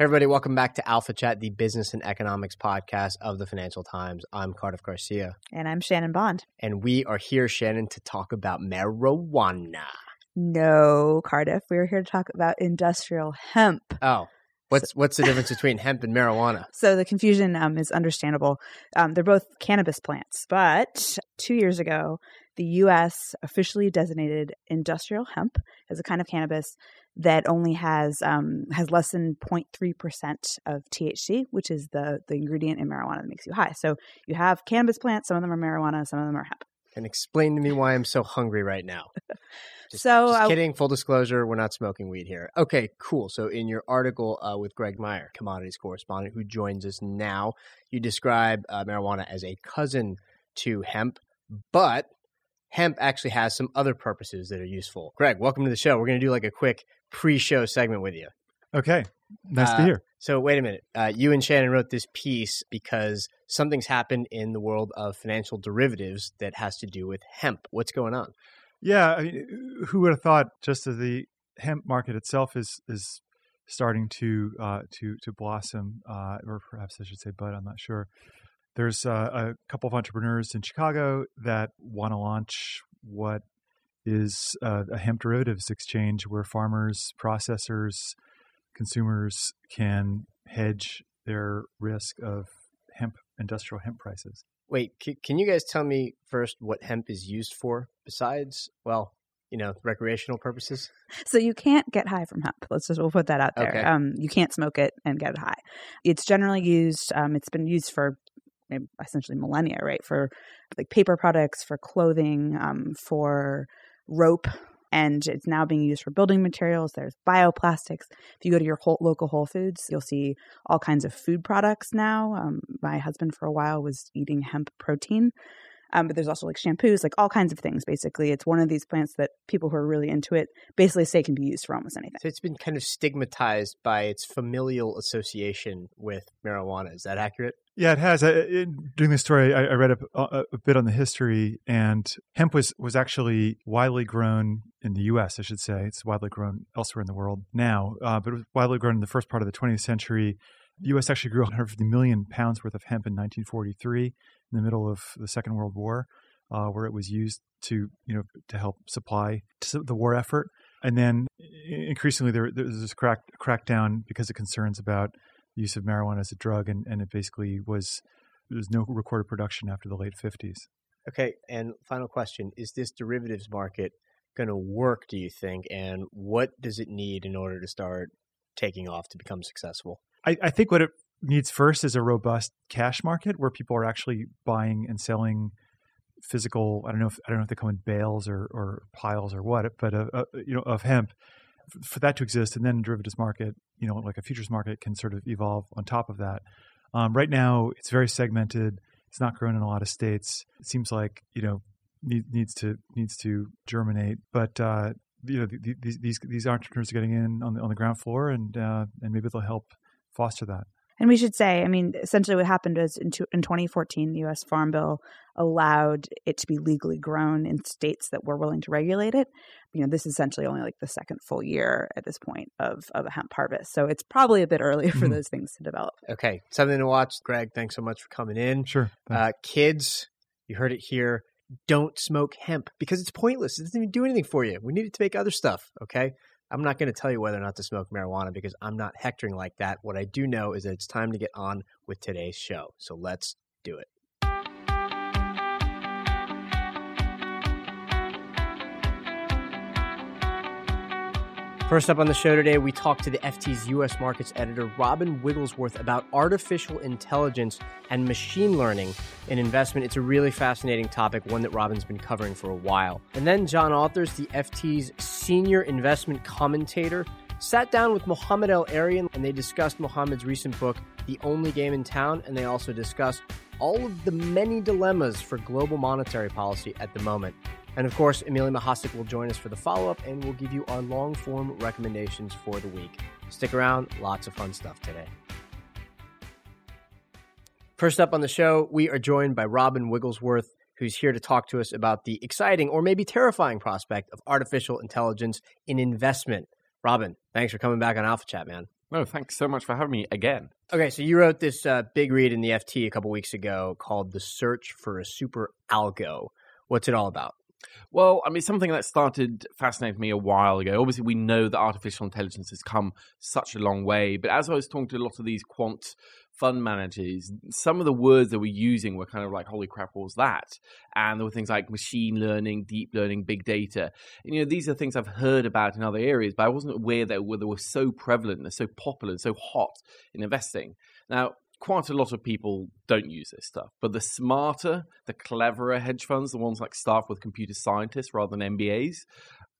Hey everybody, welcome back to Alpha Chat, the business and economics podcast of the Financial Times. I'm Cardiff Garcia, And I'm Shannon Bond. and we are here, Shannon, to talk about marijuana. No, Cardiff. We're here to talk about industrial hemp. Oh, what's what's the difference between hemp and marijuana? So the confusion um, is understandable. Um, they're both cannabis plants, but two years ago, the U.S. officially designated industrial hemp as a kind of cannabis that only has um, has less than 0.3 percent of THC, which is the the ingredient in marijuana that makes you high. So you have cannabis plants. Some of them are marijuana. Some of them are hemp. And explain to me why I'm so hungry right now. Just, So, just uh, kidding. Full disclosure, we're not smoking weed here. Okay, cool. So in your article uh, with Greg Meyer, commodities correspondent, who joins us now, you describe uh, marijuana as a cousin to hemp, but hemp actually has some other purposes that are useful. Greg, welcome to the show. We're going to do like a quick pre-show segment with you. Okay. Nice Uh, to hear. So wait a minute. Uh, you and Shannon wrote this piece because something's happened in the world of financial derivatives that has to do with hemp. What's going on? Yeah, I mean, who would have thought just as the hemp market itself is is starting to uh, to to blossom, uh, or perhaps I should say bud. I'm not sure. There's uh, a couple of entrepreneurs in Chicago that want to launch what is uh, a hemp derivatives exchange where farmers, processors, consumers can hedge their risk of hemp industrial hemp prices. Wait, c- can you guys tell me first what hemp is used for besides, well, you know, recreational purposes? So you can't get high from hemp. Let's just we'll put that out there. Okay. Um, you can't smoke it and get high. It's generally used. Um, it's been used for essentially millennia, right? For like paper products, for clothing, um, for rope, and it's now being used for building materials. There's bioplastics. If you go to your whole, local Whole Foods, you'll see all kinds of food products now. Um, my husband for a while was eating hemp protein. Um, but there's also like shampoos, like all kinds of things. Basically, it's one of these plants that people who are really into it basically say can be used for almost anything. So it's been kind of stigmatized by its familial association with marijuana. Is that accurate? Yeah, it has. I, in, during this story, I, I read a, a, a bit on the history, and hemp was, was actually widely grown in the U.S., I should say. It's widely grown elsewhere in the world now, uh, but it was widely grown in the first part of the 20th century. The U.S. actually grew 150 million pounds worth of hemp in 1943 in the middle of the Second World War, uh, where it was used to, you know, to help supply to the war effort. And then increasingly, there, there's this crack, crackdown because of concerns about use of marijuana as a drug, and, and it basically was there was no recorded production after the late 50s. Okay, and final question: Is this derivatives market going to work? Do you think? And what does it need in order to start taking off to become successful? I, I think what it needs first is a robust cash market where people are actually buying and selling physical. I don't know if I don't know if they come in bales or, or piles or what, but uh, uh, you know of hemp for that to exist, and then a derivatives market, you know, like a futures market, can sort of evolve on top of that. Um, right now, it's very segmented. It's not grown in a lot of states. It seems like you know need, needs to needs to germinate, but uh, you know the, these these these entrepreneurs are getting in on the on the ground floor, and uh, and maybe they'll help foster that. And we should say, I mean, essentially what happened was in, two, in 2014, the U.S. Farm Bill allowed it to be legally grown in states that were willing to regulate it. You know, this is essentially only like the second full year at this point of, of a hemp harvest. So it's probably a bit early for Mhm. those things to develop. Okay, something to watch. Greg, thanks so much for coming in. Sure. Uh, kids, you heard it here. Don't smoke hemp because it's pointless. It doesn't even do anything for you. We need it to make other stuff. Okay. I'm not going to tell you whether or not to smoke marijuana because I'm not hectoring like that. What I do know is that it's time to get on with today's show. So let's do it. First up on the show today, we talked to the FT's U.S. markets editor, Robin Wigglesworth, about artificial intelligence and machine learning in investment. It's a really fascinating topic, one that Robin's been covering for a while. And then John Authers, the FT's senior investment commentator, sat down with Mohamed El-Erian and they discussed Mohamed's recent book, The Only Game in Town, and they also discussed all of the many dilemmas for global monetary policy at the moment. And of course, Emilia Mahasik will join us for the follow up and we'll give you our long form recommendations for the week. Stick around, lots of fun stuff today. First up on the show, we are joined by Robin Wigglesworth, who's here to talk to us about the exciting or maybe terrifying prospect of artificial intelligence in investment. Robin, thanks for coming back on Alpha Chat, man. No, thanks so much for having me again. Okay, so you wrote this uh, big read in the FT a couple weeks ago called The Search for a Super Algo. What's it all about? Well, I mean, something that started fascinating me a while ago. Obviously, we know that artificial intelligence has come such a long way, but as I was talking to a lot of these quant fund managers, some of the words that we're using were kind of like, holy crap, what was that? And there were things like machine learning, deep learning, big data. And, you know, these are things I've heard about in other areas, but I wasn't aware that they were so prevalent and so popular and so hot in investing. Now, quite a lot of people don't use this stuff. But the smarter, the cleverer hedge funds, the ones like staff with computer scientists rather than MBAs,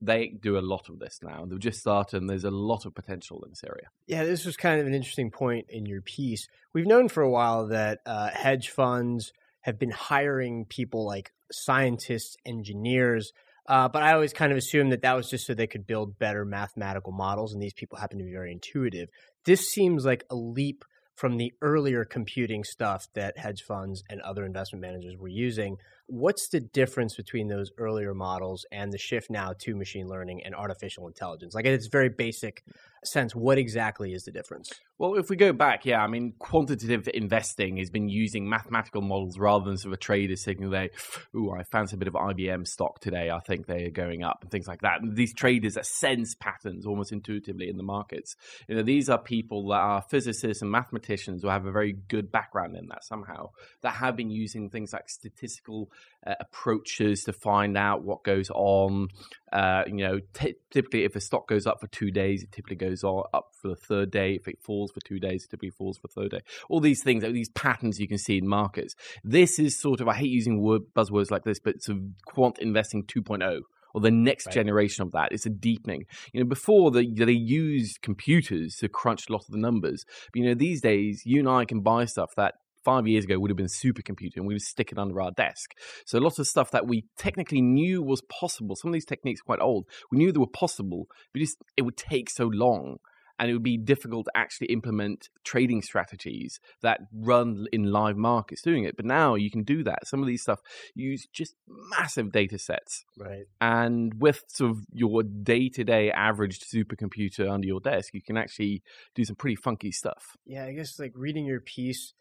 they do a lot of this now. They've just started, and there's a lot of potential in this area. Yeah, this was kind of an interesting point in your piece. We've known for a while that uh, hedge funds have been hiring people like scientists, engineers. Uh, but I always kind of assumed that that was just so they could build better mathematical models, and these people happen to be very intuitive. This seems like a leap from the earlier computing stuff that hedge funds and other investment managers were using. What's the difference between those earlier models and the shift now to machine learning and artificial intelligence? Like, in its very basic sense, what exactly is the difference? Well, if we go back, yeah, I mean, quantitative investing has been using mathematical models rather than sort of a trader saying they, ooh, I fancy a bit of IBM stock today. I think they are going up and things like that. And these traders that sense patterns almost intuitively in the markets. You know, these are people that are physicists and mathematicians who have a very good background in that somehow that have been using things like statistical uh, approaches to find out what goes on. Uh, you know, t- typically if a stock goes up for two days, it typically goes on, up for the third day. If it falls for two days, it typically falls for the third day. All these things, these patterns you can see in markets. This is sort of, I hate using word, buzzwords like this, but sort of quant investing 2.0 or the next right. generation of that. It's a deepening. You know, before the, they used computers to crunch a lot of the numbers. But, you know, these days you and I can buy stuff that five years ago would have been supercomputer and we would stick it under our desk. So a lot of stuff that we technically knew was possible, some of these techniques are quite old, we knew they were possible, but just, it would take so long and it would be difficult to actually implement trading strategies that run in live markets doing it. But now you can do that. Some of these stuff use just massive data sets. Right. And with sort of your day to day average supercomputer under your desk, you can actually do some pretty funky stuff. Yeah, I guess like reading your piece,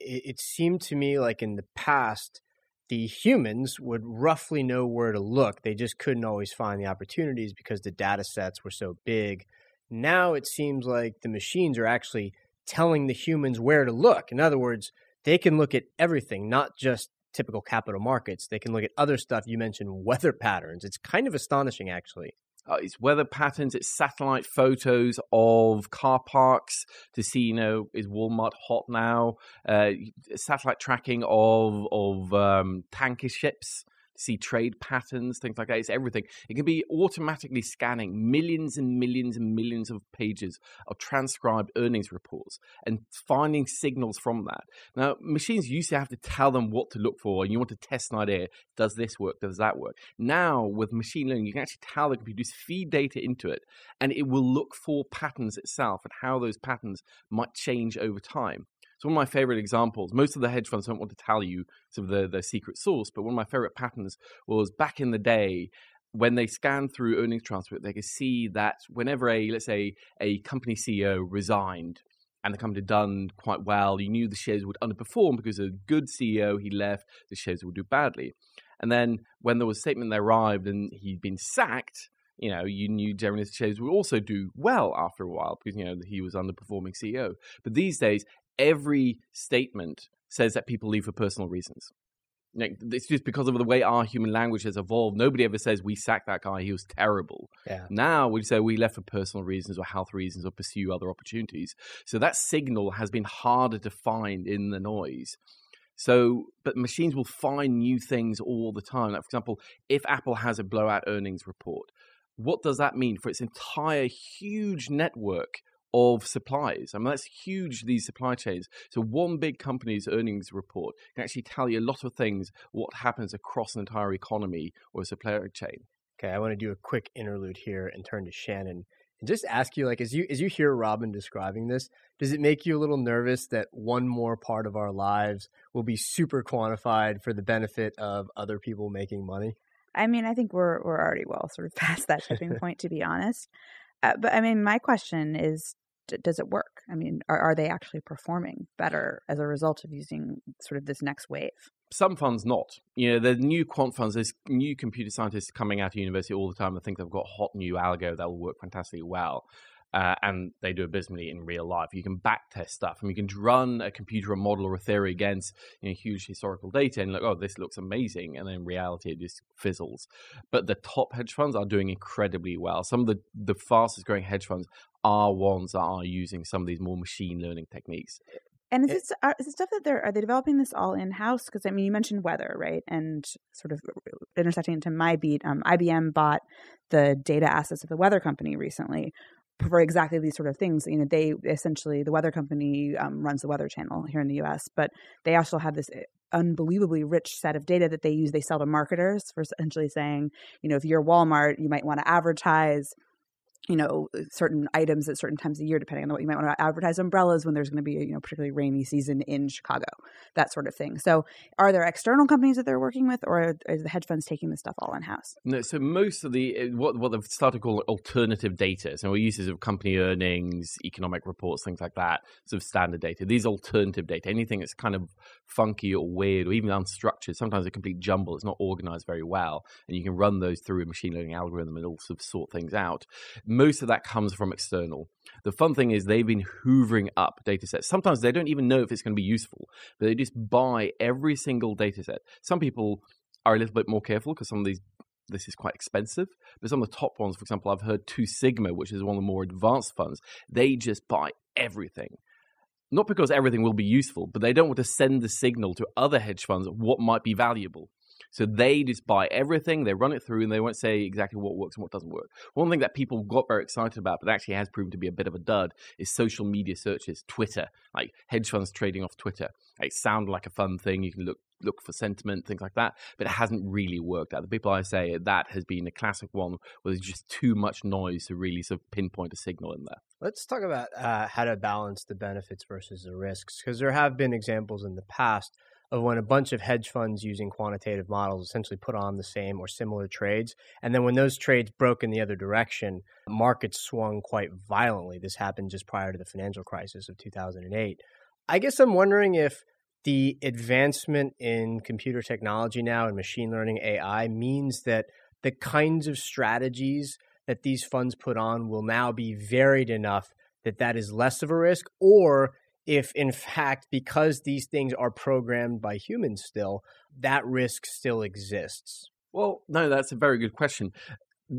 it, seemed to me like in the past, the humans would roughly know where to look. They just couldn't always find the opportunities because the data sets were so big. Now it seems like the machines are actually telling the humans where to look. In other words, they can look at everything, not just typical capital markets. They can look at other stuff. You mentioned weather patterns. It's kind of astonishing, actually. Uh, it's weather patterns, it's satellite photos of car parks to see, you know, is Walmart hot now? Uh, satellite tracking of of um, tanker ships see trade patterns, things like that. It's everything. It can be automatically scanning millions and millions and millions of pages of transcribed earnings reports and finding signals from that. Now, machines used to have to tell them what to look for, and you want to test an idea. Does this work? Does that work? Now, with machine learning, you can actually tell the computer, just feed data into it, and it will look for patterns itself and how those patterns might change over time. It's one of my favorite examples. Most of the hedge funds don't want to tell you sort of the, the secret source, but one of my favorite patterns was back in the day when they scanned through earnings transcript, they could see that whenever a, let's say, a company CEO resigned and the company had done quite well, you knew the shares would underperform because a good CEO, he left, the shares would do badly. And then when there was a statement that arrived and he'd been sacked, you know, you knew generally shares would also do well after a while because, you know, he was underperforming CEO. But these days, every statement says that people leave for personal reasons. Like, it's just because of the way our human language has evolved. Nobody ever says we sacked that guy; he was terrible. Yeah. Now we say we left for personal reasons or health reasons or pursue other opportunities. So that signal has been harder to find in the noise. So, but machines will find new things all the time. Like, for example, if Apple has a blowout earnings report, what does that mean for its entire huge network of supplies. I mean, that's huge, these supply chains. So, one big company's earnings report can actually tell you a lot of things, what happens across an entire economy or a supply chain. Okay, I want to do a quick interlude here and turn to Shannon and just ask you like as you as you hear Robin describing this, does it make you a little nervous that one more part of our lives will be super quantified for the benefit of other people making money? I mean, I think we're we're already well sort of past that tipping point, to be honest. Uh, but I mean, my question is d- does it work? I mean, are, are they actually performing better as a result of using sort of this next wave? Some funds not. You know, the new quant funds, there's new computer scientists coming out of university all the time. I think they've got hot new algo that will work fantastically well uh, and they do abysmally in real life. You can backtest stuff, and you can run a computer, a model, or a theory against you know, huge historical data, and like, oh, this looks amazing, and then in reality, it just fizzles. But the top hedge funds are doing incredibly well. Some of the the fastest growing hedge funds are ones that are using some of these more machine learning techniques. And is it, is it stuff that they're are they developing this all in house? Because I mean, you mentioned weather, right? And sort of intersecting into my beat, um, IBM bought the data assets of the weather company recently for exactly these sort of things. You know, they essentially the weather company um, runs the Weather Channel here in the U.S., but they also have this eh, unbelievably rich set of data that they use. They sell to marketers for essentially saying, you know, if you're Walmart, you might want to advertise you know certain items at certain times of year depending on what you might want to advertise umbrellas when there's going to be a you know particularly rainy season in chicago that sort of thing. So are there external companies that they're working with or are the hedge funds taking this stuff all in house no so most of the eh, what what they've started to call alternative data so we use of company earnings economic reports things like that sort of standard data. These alternative data anything that's kind of funky or weird or even unstructured sometimes a complete jumble it's not organized very well and you can run those through a machine learning algorithm and it'll sort of sort things out most of that comes from external. The fun thing is they've been hoovering up data sets. Sometimes they don't even know if it's going to be useful, but they just buy every single data set. Some people are a little bit more careful because some of these this is quite expensive. But some of the top ones, for example, I've heard Two Sigma, which is one of the more advanced funds, they just buy everything. Not because everything will be useful, but they don't want to send the signal to other hedge funds what might be valuable. So they just buy everything, they run it through, and they won't say exactly what works and what doesn't work. One thing that people got very excited about, but actually has proven to be a bit of a dud, is social media searches, Twitter, like hedge funds trading off Twitter. It sounds like a fun thing. You can look look for sentiment, things like that, but it hasn't really worked out. The people I say that has been a classic one where there's just too much noise to really sort of pinpoint a signal in there. Let's talk about uh, how to balance the benefits versus the risks, because there have been examples in the past of when a bunch of hedge funds using quantitative models essentially put on the same or similar trades. And then when those trades broke in the other direction, markets swung quite violently. This happened just prior to the financial crisis of 2008. I guess I'm wondering if the advancement in computer technology now and machine learning AI means that the kinds of strategies that these funds put on will now be varied enough that that is less of a risk or if in fact because these things are programmed by humans still that risk still exists. Well no that's a very good question.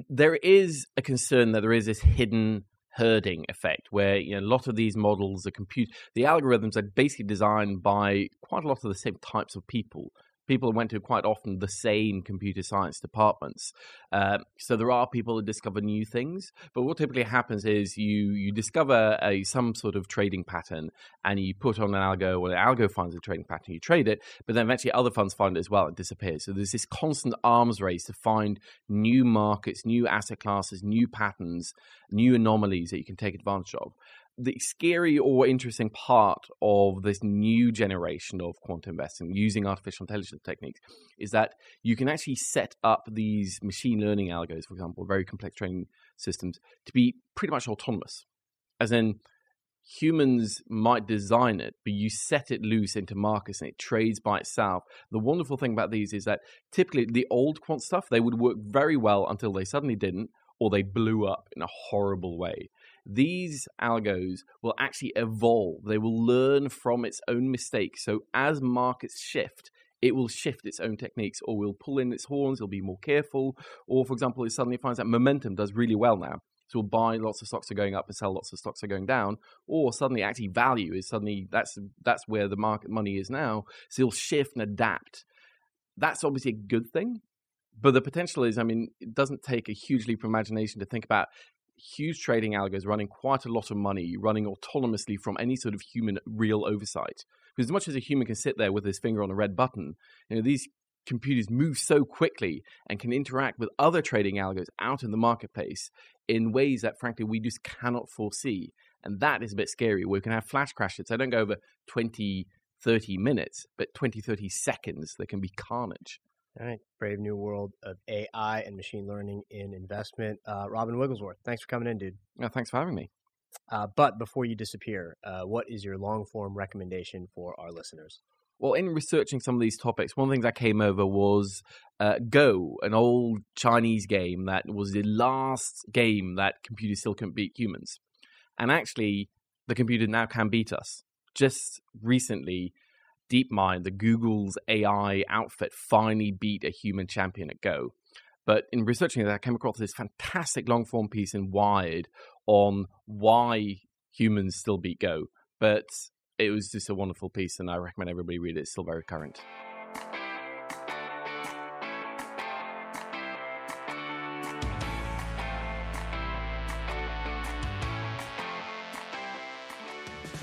There is a concern that there is this hidden herding effect where you know, a lot of these models are compute the algorithms are basically designed by quite a lot of the same types of people people went to quite often the same computer science departments. Uh, so there are people that discover new things, but what typically happens is you you discover a some sort of trading pattern and you put on an algo, or the algo finds a trading pattern, you trade it, but then eventually other funds find it as well and disappears. So there's this constant arms race to find new markets, new asset classes, new patterns, new anomalies that you can take advantage of the scary or interesting part of this new generation of quantum investing using artificial intelligence techniques is that you can actually set up these machine learning algos, for example, very complex training systems, to be pretty much autonomous. As in, humans might design it, but you set it loose into markets and it trades by itself. The wonderful thing about these is that typically the old quant stuff, they would work very well until they suddenly didn't, or they blew up in a horrible way these algos will actually evolve. They will learn from its own mistakes. So as markets shift, it will shift its own techniques or will pull in its horns, it'll be more careful. Or, for example, it suddenly finds that momentum does really well now. So we'll buy lots of stocks are going up and sell lots of stocks are going down. Or suddenly actually value is suddenly that's that's where the market money is now. So it'll shift and adapt. That's obviously a good thing but the potential is, I mean, it doesn't take a huge leap of imagination to think about huge trading algos running quite a lot of money, running autonomously from any sort of human real oversight. Because as much as a human can sit there with his finger on a red button, you know, these computers move so quickly and can interact with other trading algos out in the marketplace in ways that frankly we just cannot foresee. And that is a bit scary. We can have flash crashes. They don't go over 20, 30 minutes, but 20, 30 seconds. There can be carnage. All right, brave new world of AI and machine learning in investment. Uh, Robin Wigglesworth, thanks for coming in, dude. Yeah, thanks for having me. Uh, but before you disappear, uh, what is your long form recommendation for our listeners? Well, in researching some of these topics, one of the things I came over was uh, Go, an old Chinese game that was the last game that computers still couldn't beat humans. And actually, the computer now can beat us. Just recently, DeepMind, the Google's AI outfit, finally beat a human champion at Go. But in researching that, I came across this fantastic long form piece in Wired on why humans still beat Go. But it was just a wonderful piece, and I recommend everybody read it. It's still very current.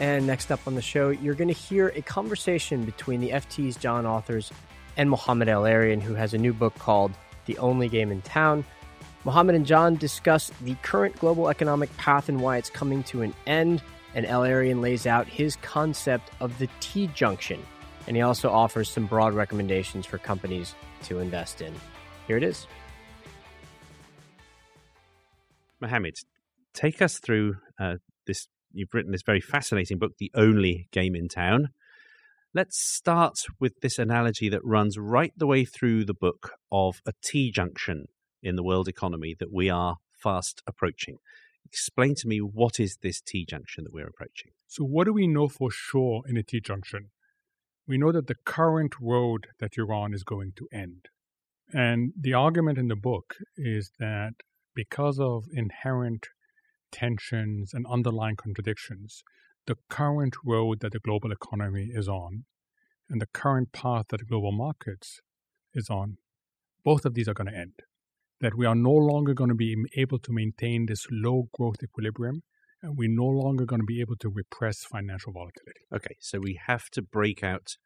And next up on the show, you're going to hear a conversation between the FT's John Authers and Mohamed El-Erian, who has a new book called The Only Game in Town. Mohamed and John discuss the current global economic path and why it's coming to an end. And El-Erian lays out his concept of the T junction. And he also offers some broad recommendations for companies to invest in. Here it is. Mohamed, take us through uh, this you've written this very fascinating book, The Only Game in Town. Let's start with this analogy that runs right the way through the book of a T junction in the world economy that we are fast approaching. Explain to me what is this T junction that we're approaching? So, what do we know for sure in a T junction? We know that the current road that you're on is going to end. And the argument in the book is that because of inherent tensions and underlying contradictions, the current road that the global economy is on and the current path that the global markets is on, both of these are going to end. That we are no longer going to be able to maintain this low growth equilibrium, and we're no longer going to be able to repress financial volatility. Okay, so we have to break out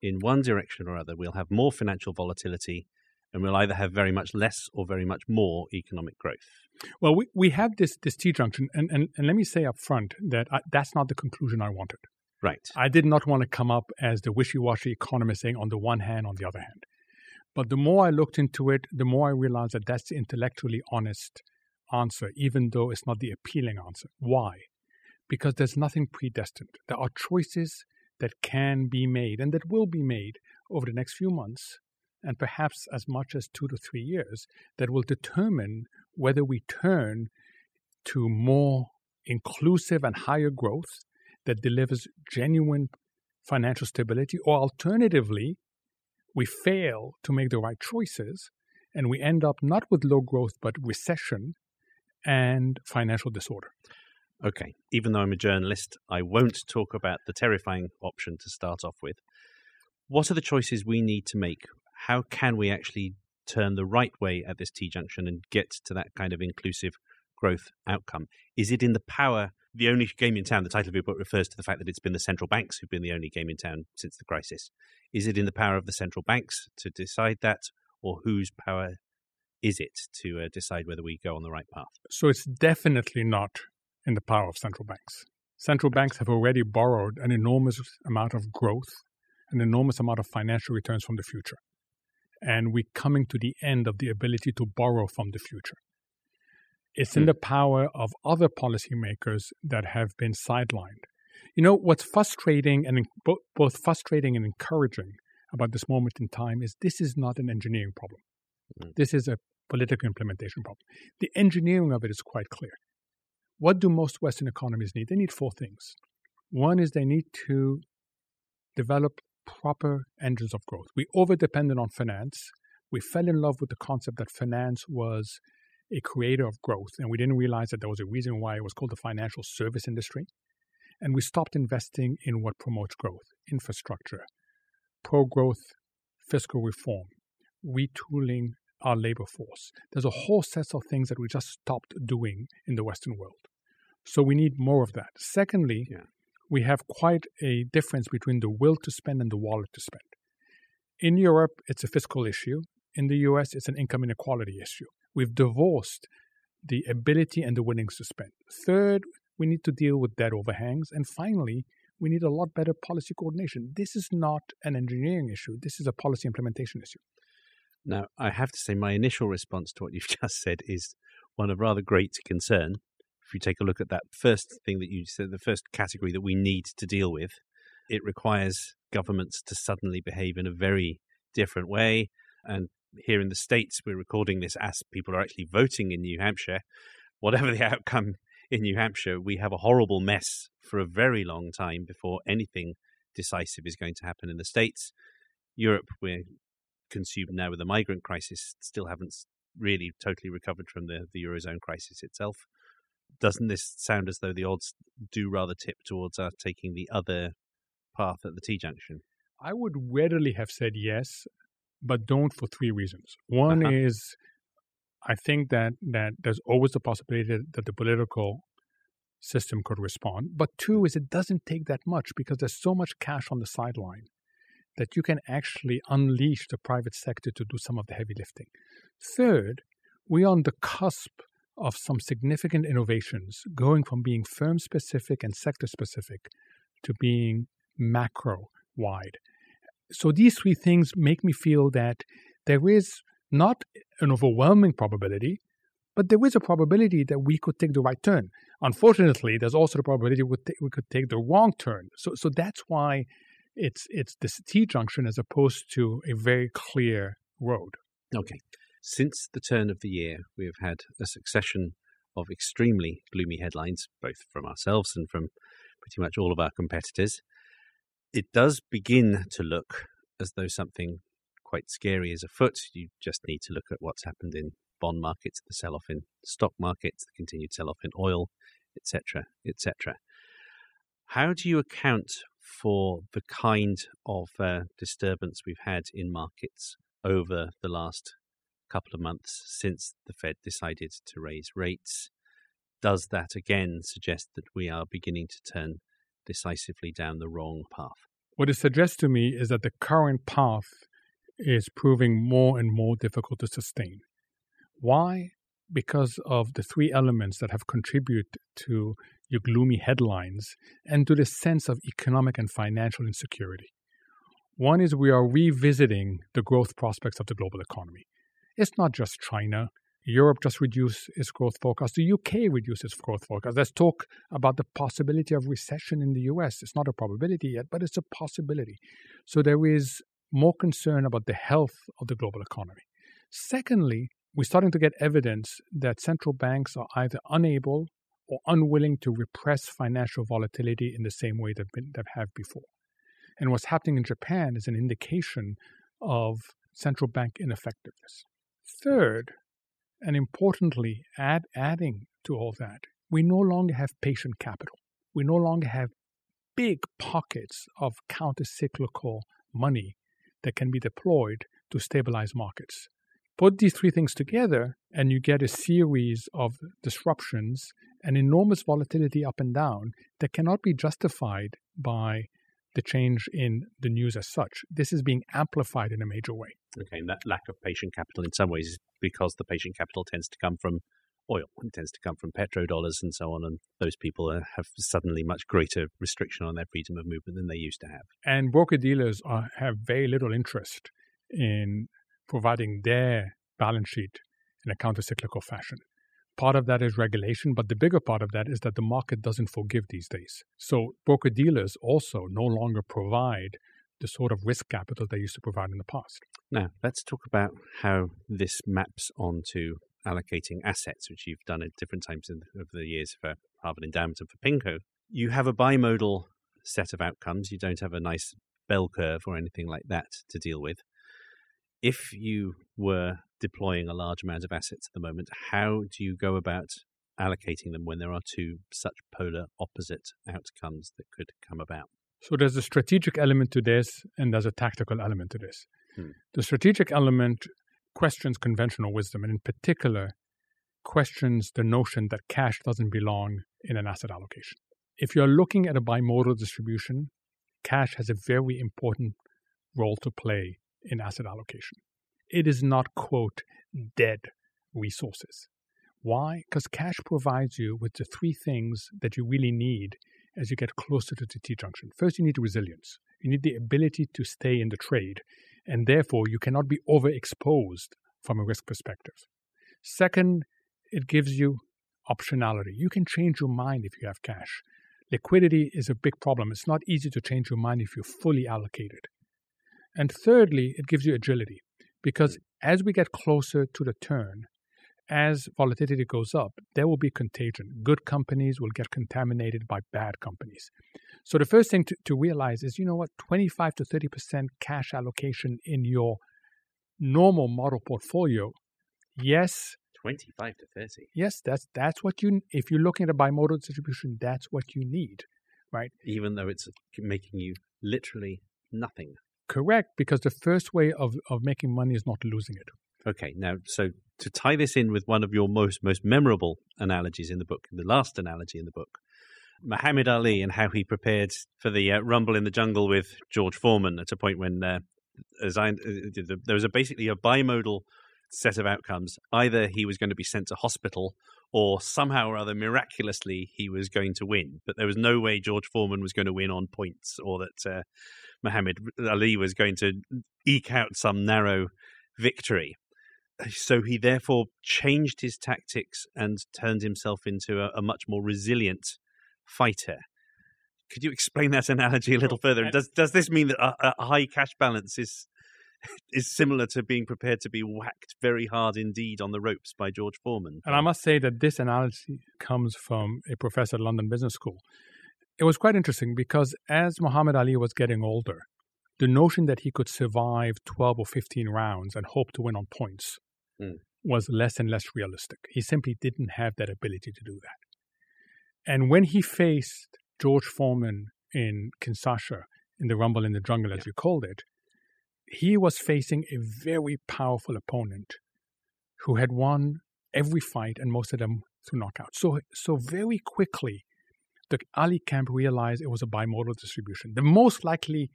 in one direction or other. We'll have more financial volatility and we'll either have very much less or very much more economic growth. Well, we, we have this, this T junction, and, and, and let me say up front that I, that's not the conclusion I wanted. Right. I did not want to come up as the wishy washy economist saying on the one hand, on the other hand. But the more I looked into it, the more I realized that that's the intellectually honest answer, even though it's not the appealing answer. Why? Because there's nothing predestined. There are choices that can be made and that will be made over the next few months and perhaps as much as two to three years that will determine whether we turn to more inclusive and higher growth that delivers genuine financial stability, or alternatively, we fail to make the right choices and we end up not with low growth but recession and financial disorder. Okay, even though I'm a journalist, I won't talk about the terrifying option to start off with. What are the choices we need to make how can we actually turn the right way at this T junction and get to that kind of inclusive growth outcome? Is it in the power? The only game in town, the title of your book refers to the fact that it's been the central banks who've been the only game in town since the crisis. Is it in the power of the central banks to decide that, or whose power is it to uh, decide whether we go on the right path? So it's definitely not in the power of central banks. Central banks have already borrowed an enormous amount of growth, an enormous amount of financial returns from the future and we're coming to the end of the ability to borrow from the future. It's in hmm. the power of other policymakers that have been sidelined. You know, what's frustrating and both frustrating and encouraging about this moment in time is this is not an engineering problem. Mm. This is a political implementation problem. The engineering of it is quite clear. What do most Western economies need? They need four things. One is they need to develop proper engines of growth. We over depended on finance. We fell in love with the concept that finance was a creator of growth, and we didn't realize that there was a reason why it was called the financial service industry. And we stopped investing in what promotes growth infrastructure, pro growth fiscal reform, retooling our labor force. There's a whole set of things that we just stopped doing in the Western world. So we need more of that. Secondly, Yeah. We have quite a difference between the will to spend and the wallet to spend. In Europe, it's a fiscal issue. In the US, it's an income inequality issue. We've divorced the ability and the willingness to spend. Third, we need to deal with debt overhangs. And finally, we need a lot better policy coordination. This is not an engineering issue, this is a policy implementation issue. Now, I have to say, my initial response to what you've just said is one of rather great concern. If you take a look at that first thing that you said, the first category that we need to deal with, it requires governments to suddenly behave in a very different way. And here in the States, we're recording this as people are actually voting in New Hampshire. Whatever the outcome in New Hampshire, we have a horrible mess for a very long time before anything decisive is going to happen in the States. Europe, we're consumed now with the migrant crisis, still haven't really totally recovered from the, the Eurozone crisis itself. Doesn't this sound as though the odds do rather tip towards us taking the other path at the T junction? I would readily have said yes, but don't for three reasons. One Uh-huh. is I think that, that there's always the possibility that, that the political system could respond. But two is it doesn't take that much because there's so much cash on the sideline that you can actually unleash the private sector to do some of the heavy lifting. Third, we're on the cusp of some significant innovations going from being firm specific and sector specific to being macro wide. So these three things make me feel that there is not an overwhelming probability, but there is a probability that we could take the right turn. Unfortunately, there's also the probability we, could take the wrong turn. So, so that's why it's it's this T junction as opposed to a very clear road. Okay. Since the turn of the year, we have had a succession of extremely gloomy headlines, both from ourselves and from pretty much all of our competitors. It does begin to look as though something quite scary is afoot. You just need to look at what's happened in bond markets, the sell off in stock markets, the continued sell off in oil, etc., etc. How do you account for the kind of uh, disturbance we've had in markets over the last couple of months since the Fed decided to raise rates? Does that again suggest that we are beginning to turn decisively down the wrong path? What it suggests to me is that the current path is proving more and more difficult to sustain. Why? Because of the three elements that have contributed to your gloomy headlines and to the sense of economic and financial insecurity. One is we are revisiting the growth prospects of the global economy. It's not just China. Europe just reduced its growth forecast. The UK reduced its growth forecast. There's talk about the possibility of recession in the US. It's not a probability yet, but it's a possibility. So there is more concern about the health of the global economy. Secondly, we're starting to get evidence that central banks are either unable or unwilling to repress financial volatility in the same way been, they've have before. And what's happening in Japan is an indication of central bank ineffectiveness. Third, and importantly, add, adding to all that, we no longer have patient capital. We no longer have big pockets of countercyclical money that can be deployed to stabilize markets. Put these three things together, and you get a series of disruptions and enormous volatility up and down that cannot be justified by the change in the news as such. This is being amplified in a major way. Okay, and that lack of patient capital in some ways is because the patient capital tends to come from oil, it tends to come from petrodollars and so on, and those people have suddenly much greater restriction on their freedom of movement than they used to have. And broker dealers are, have very little interest in providing their balance sheet in a counter cyclical fashion. Part of that is regulation, but the bigger part of that is that the market doesn't forgive these days. So broker dealers also no longer provide the sort of risk capital they used to provide in the past. Now, let's talk about how this maps onto allocating assets, which you've done at different times in, over the years for Harvard Endowment and for PIMCO. You have a bimodal set of outcomes. You don't have a nice bell curve or anything like that to deal with. If you were deploying a large amount of assets at the moment, how do you go about allocating them when there are two such polar opposite outcomes that could come about? So there's a strategic element to this, and there's a tactical element to this. Hmm. The strategic element questions conventional wisdom, and in particular, questions the notion that cash doesn't belong in an asset allocation. If you're looking at a bimodal distribution, cash has a very important role to play in asset allocation. It is not, quote, dead resources. Why? Because cash provides you with the three things that you really need as you get closer to the T junction. First, you need resilience. You need the ability to stay in the trade, and therefore you cannot be overexposed from a risk perspective. Second, it gives you optionality. You can change your mind if you have cash. Liquidity is a big problem. It's not easy to change your mind if you're fully allocated. And thirdly, it gives you agility because mm-hmm. as we get closer to the turn, as volatility goes up, there will be contagion. Good companies will get contaminated by bad companies. So the first thing to, to realize is, you know what, 25 to 30% cash allocation in your normal model portfolio, yes. 25 to 30. Yes, that's that's what you if you're looking at a bimodal distribution, that's what you need, right? Even though it's making you literally nothing. Correct, because the first way of, of making money is not losing it. Okay, now, so to tie this in with one of your most most memorable analogies in the book, the last analogy in the book, Muhammad Ali and how he prepared for the uh, rumble in the jungle with George Foreman at a point when, uh, as I, uh, there was a, basically a bimodal set of outcomes. Either he was going to be sent to hospital, or somehow or other, miraculously, he was going to win. But there was no way George Foreman was going to win on points, or that uh, Muhammad Ali was going to eke out some narrow victory. So he therefore changed his tactics and turned himself into a, a much more resilient fighter. Could you explain that analogy a little further? Does does this mean that a, a high cash balance is is similar to being prepared to be whacked very hard indeed on the ropes by George Foreman? And I must say that this analogy comes from a professor at London Business School. It was quite interesting because as Muhammad Ali was getting older, the notion that he could survive 12 or 15 rounds and hope to win on points mm. was less and less realistic. He simply didn't have that ability to do that. And when he faced George Foreman in Kinshasa, in the Rumble in the Jungle, as yeah. you called it, he was facing a very powerful opponent who had won every fight and most of them through knockout. So, so very quickly, the Ali camp realized it was a bimodal distribution. The most likely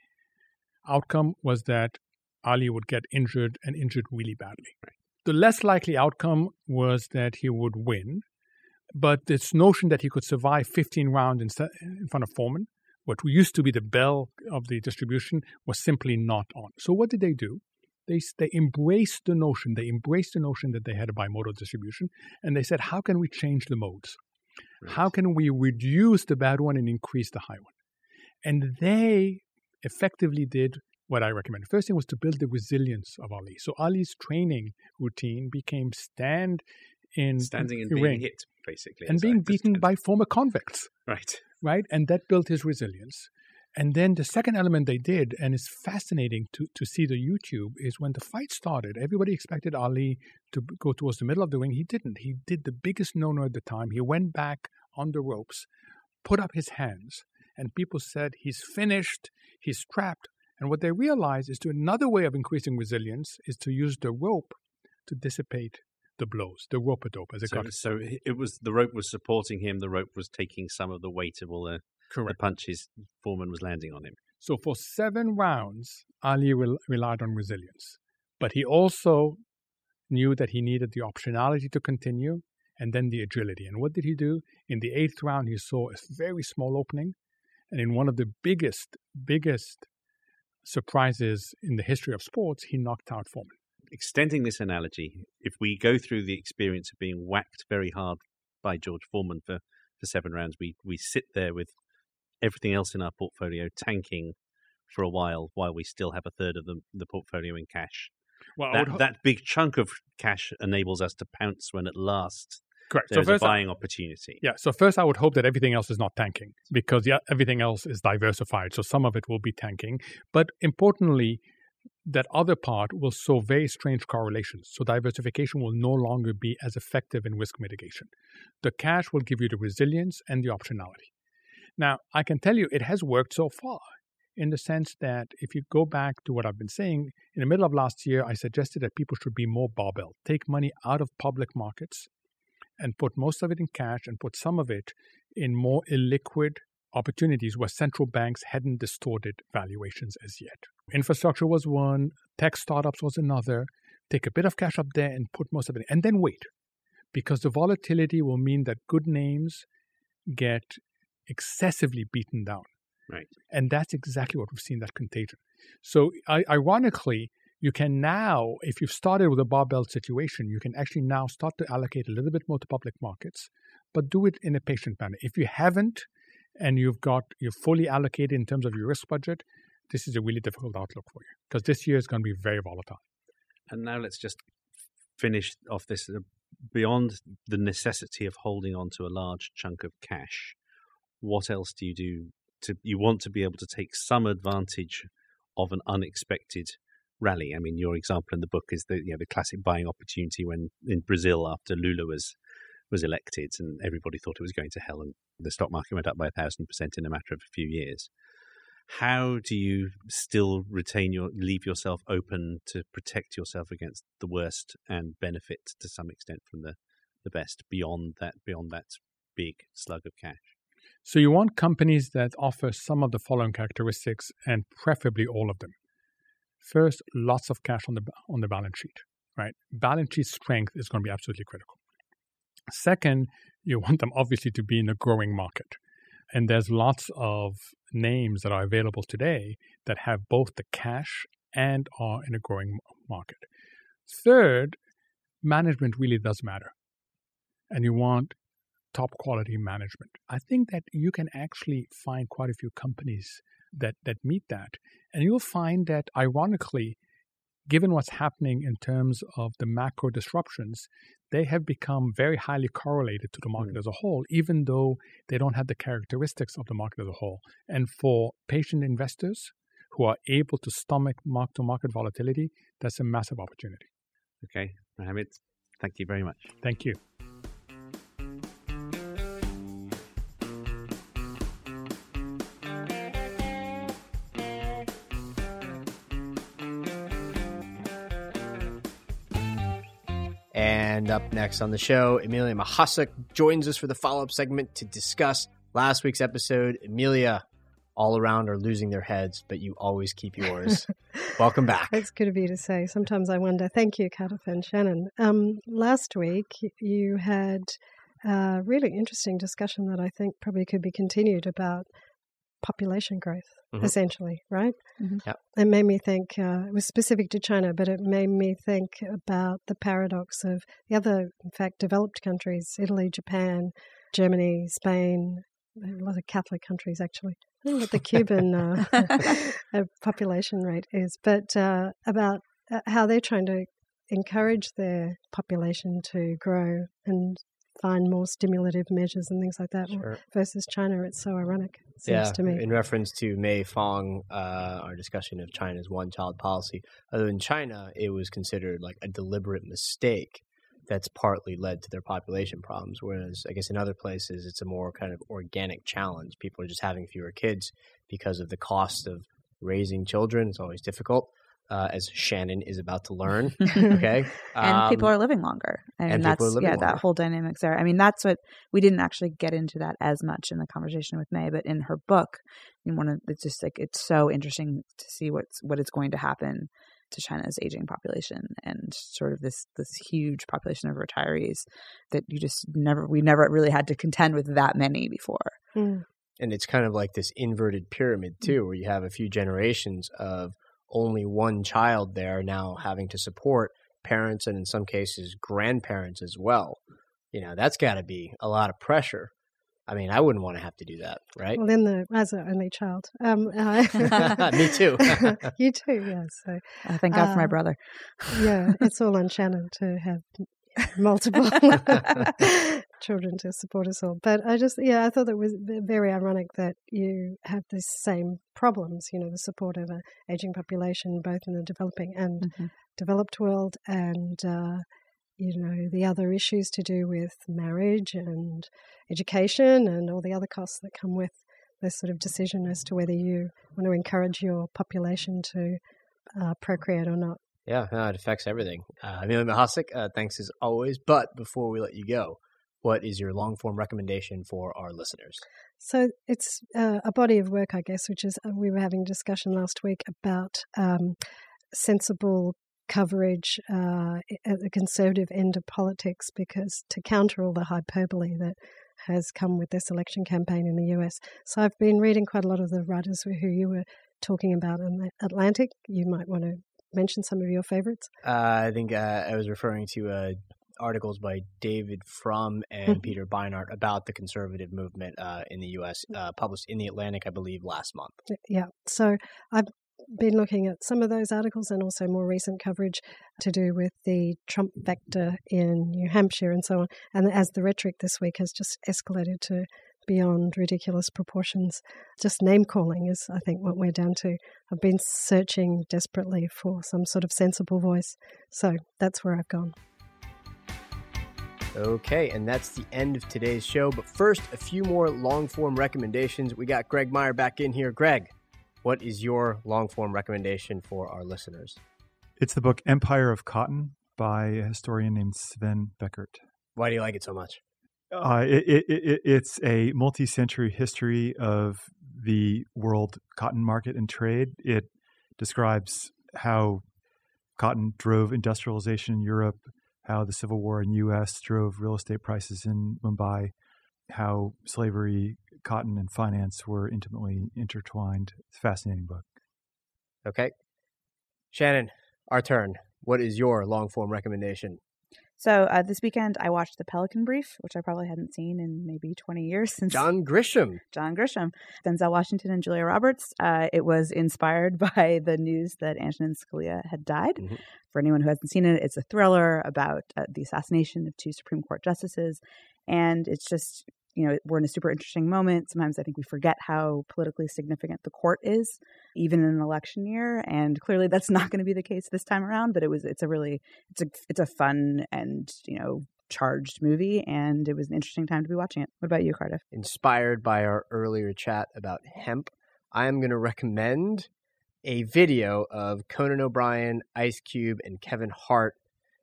outcome was that Ali would get injured and injured really badly. The less likely outcome was that he would win, but this notion that he could survive 15 rounds in, in front of Foreman, what used to be the bell of the distribution, was simply not on. So what did they do? They, they embraced the notion, they embraced the notion that they had a bimodal distribution, and they said, how can we change the modes? Right. How can we reduce the bad one and increase the high one? And they effectively did what I recommend. First thing was to build the resilience of Ali. So Ali's training routine became stand in standing and being ring, hit, basically, and being beaten by former convicts. Right. Right, and that built his resilience. And then the second element they did, and it's fascinating to, to see the YouTube, is when the fight started, everybody expected Ali to go towards the middle of the ring. He didn't. He did the biggest no no at the time. He went back on the ropes, put up his hands, and people said, He's finished, he's trapped. And what they realized is to another way of increasing resilience is to use the rope to dissipate the blows, the rope a dope, as it so, got. So it was the rope was supporting him. The rope was taking some of the weight of all the, the punches Foreman was landing on him. So for seven rounds, Ali rel- relied on resilience, but he also knew that he needed the optionality to continue and then the agility. And what did he do? In the eighth round, he saw a very small opening, and in one of the biggest, biggest surprises in the history of sports, he knocked out Foreman. Extending this analogy, if we go through the experience of being whacked very hard by George Foreman for, for seven rounds, we, we sit there with everything else in our portfolio tanking for a while while we still have a third of the, the portfolio in cash. Well, that, ho- that big chunk of cash enables us to pounce when at last Correct. There's so first, a buying opportunity. Yeah. So first, I would hope that everything else is not tanking because yeah, everything else is diversified. So some of it will be tanking, but importantly, that other part will show very strange correlations. So diversification will no longer be as effective in risk mitigation. The cash will give you the resilience and the optionality. Now, I can tell you it has worked so far. in the sense that if you go back to what I've been saying, in the middle of last year, I suggested that people should be more barbell, take money out of public markets and put most of it in cash and put some of it in more illiquid opportunities where central banks hadn't distorted valuations as yet. Infrastructure was one, tech startups was another. Take a bit of cash up there and put most of it, and then wait, because the volatility will mean that good names get excessively beaten down. Right. And that's exactly what we've seen that contagion. So, I, ironically, you can now, if you've started with a barbell situation, you can actually now start to allocate a little bit more to public markets, but do it in a patient manner. If you haven't, and you've got you're fully allocated in terms of your risk budget, this is a really difficult outlook for you because this year is going to be very volatile. And now let's just finish off this uh, beyond the necessity of holding on to a large chunk of cash. What else do you do to you want to be able to take some advantage of an unexpected rally? I mean, your example in the book is the you know the classic buying opportunity when in Brazil after Lula was was elected and everybody thought it was going to hell and the stock market went up by a thousand percent in a matter of a few years. How do you still retain your leave yourself open to protect yourself against the worst and benefit to some extent from the, the best beyond that beyond that big slug of cash? So you want companies that offer some of the following characteristics and preferably all of them. First, lots of cash on the on the balance sheet, right? Balance sheet strength is going to be absolutely critical. Second, you want them obviously to be in a growing market. And there's lots of names that are available today that have both the cash and are in a growing market. Third, management really does matter. And you want top quality management. I think that you can actually find quite a few companies that, that meet that. And you'll find that, ironically, given what's happening in terms of the macro disruptions, they have become very highly correlated to the market mm. as a whole, even though they don't have the characteristics of the market as a whole. And for patient investors who are able to stomach mark to market volatility, that's a massive opportunity. Okay, Mohamed, thank you very much. Thank you. And up next on the show, Emilia Mahasuk joins us for the follow up segment to discuss last week's episode. Emilia, all around are losing their heads, but you always keep yours. Welcome back. It's good of you to say. Sometimes I wonder. Thank you, Cardiff and Shannon. Um, last week, you had a really interesting discussion that I think probably could be continued about population growth, mm-hmm. essentially, right? Mm-hmm. Yep. It made me think, uh, it was specific to China, but it made me think about the paradox of the other, in fact, developed countries Italy, Japan, Germany, Spain, a lot of Catholic countries, actually. I don't know what the Cuban uh, uh, population rate is, but uh, about uh, how they're trying to encourage their population to grow and find more stimulative measures and things like that. Sure. Versus China, it's so ironic. It seems yeah, to me. In reference to Mei Fong, uh, our discussion of China's one-child policy, other than China, it was considered like a deliberate mistake that's partly led to their population problems. Whereas, I guess in other places, it's a more kind of organic challenge. People are just having fewer kids because of the cost of raising children. It's always difficult uh, as Shannon is about to learn. Okay, and um, people are living longer. I mean, that's yeah, longer. that whole dynamics there. I mean, that's what we didn't actually get into that as much in the conversation with Mei, but in her book, in one of it's just like it's so interesting to see what's what is going to happen to China's aging population and sort of this this huge population of retirees that you just never we never really had to contend with that many before. Mm. And it's kind of like this inverted pyramid mm. too, where you have a few generations of only one child there now having to support parents and in some cases grandparents as well. You know, that's got to be a lot of pressure. I mean, I wouldn't want to have to do that, right? Well, then the as an only child, um, uh, me too. you too, yeah. So, uh, thank God uh, for my um, brother. yeah, it's all on Shannon to have multiple children to support us all. But I just, yeah, I thought it was very ironic that you have the same problems, you know, the support of an aging population, both in the developing and mm-hmm. developed world, and, uh, you know, the other issues to do with marriage and education and all the other costs that come with this sort of decision as to whether you want to encourage your population to uh, procreate or not. Yeah, no, it affects everything. Uh, Amelia Mahasik, uh, thanks as always. But before we let you go, what is your long form recommendation for our listeners? So it's uh, a body of work, I guess, which is uh, we were having a discussion last week about um, sensible coverage uh, at the conservative end of politics because to counter all the hyperbole that has come with this election campaign in the US. So I've been reading quite a lot of the writers who you were talking about in the Atlantic. You might want to mention some of your favorites. Uh, I think uh, I was referring to uh, articles by David Frum and Mm-hmm. Peter Beinart about the conservative movement uh, in the U.S., Mm. uh, published in the Atlantic, I believe, last month. Yeah. So I've been looking at some of those articles and also more recent coverage to do with the Trump vector in New Hampshire and so on. And as the rhetoric this week has just escalated to beyond ridiculous proportions, just name calling is, I think, what we're down to. I've been searching desperately for some sort of sensible voice. So that's where I've gone. Okay, and that's the end of today's show. But first, a few more long form recommendations. We got Greg Meyer back in here. Greg, what is your long form recommendation for our listeners? It's the book Empire of Cotton by a historian named Sven Beckert. Why do you like it so much? Uh, it, it, it, it's a multi century history of the world cotton market and trade. It describes how cotton drove industrialization in Europe, how the Civil War in U.S. drove real estate prices in Mumbai, how slavery, cotton, and finance were intimately intertwined. It's a fascinating book. Okay. Shannon, our turn. What is your long form recommendation? So uh, this weekend, I watched The Pelican Brief, which I probably hadn't seen in maybe 20 years since John Grisham. John Grisham, Denzel Washington, and Julia Roberts. Uh, it was inspired by the news that Antonin Scalia had died. Mhm. For anyone who hasn't seen it, it's a thriller about uh, the assassination of two Supreme Court justices, and it's just you know we're in a super interesting moment. Sometimes I think we forget how politically significant the court is, even in an election year, and clearly that's not going to be the case this time around. But it was it's a really it's a it's a fun and you know charged movie, and it was an interesting time to be watching it. What about you, Cardiff? Inspired by our earlier chat about hemp, I am going to recommend a video of Conan O'Brien, Ice Cube, and Kevin Hart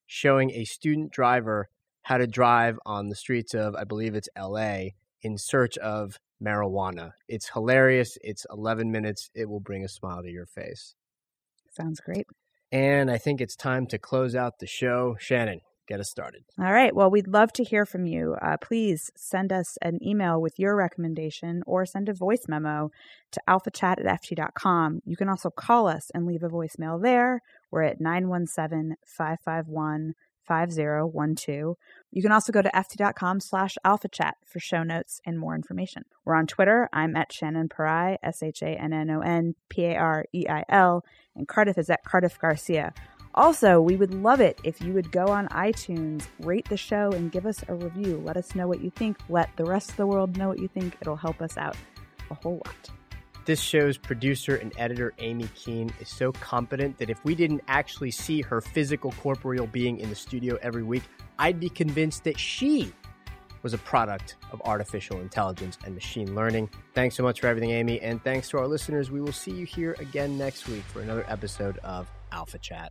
showing a student driver how to drive on the streets of, I believe it's LA, in search of marijuana. It's hilarious. It's 11 minutes. It will bring a smile to your face. Sounds great. And I think it's time to close out the show. Shannon, get us started. All right. Well, we'd love to hear from you. Uh, please send us an email with your recommendation or send a voice memo to alphachat at ft.com. You can also call us and leave a voicemail there. We're at 917 551 5012. You can also go to ft.com slash alpha chat for show notes and more information. We're on Twitter. I'm at Shannon Pareil, S H A N N O N P A R E I L, and Cardiff is at Cardiff Garcia. Also, we would love it if you would go on iTunes, rate the show, and give us a review. Let us know what you think. Let the rest of the world know what you think. It'll help us out a whole lot. This show's producer and editor, Amy Keene, is so competent that if we didn't actually see her physical corporeal being in the studio every week, I'd be convinced that she was a product of artificial intelligence and machine learning. Thanks so much for everything, Amy, and thanks to our listeners. We will see you here again next week for another episode of Alpha Chat.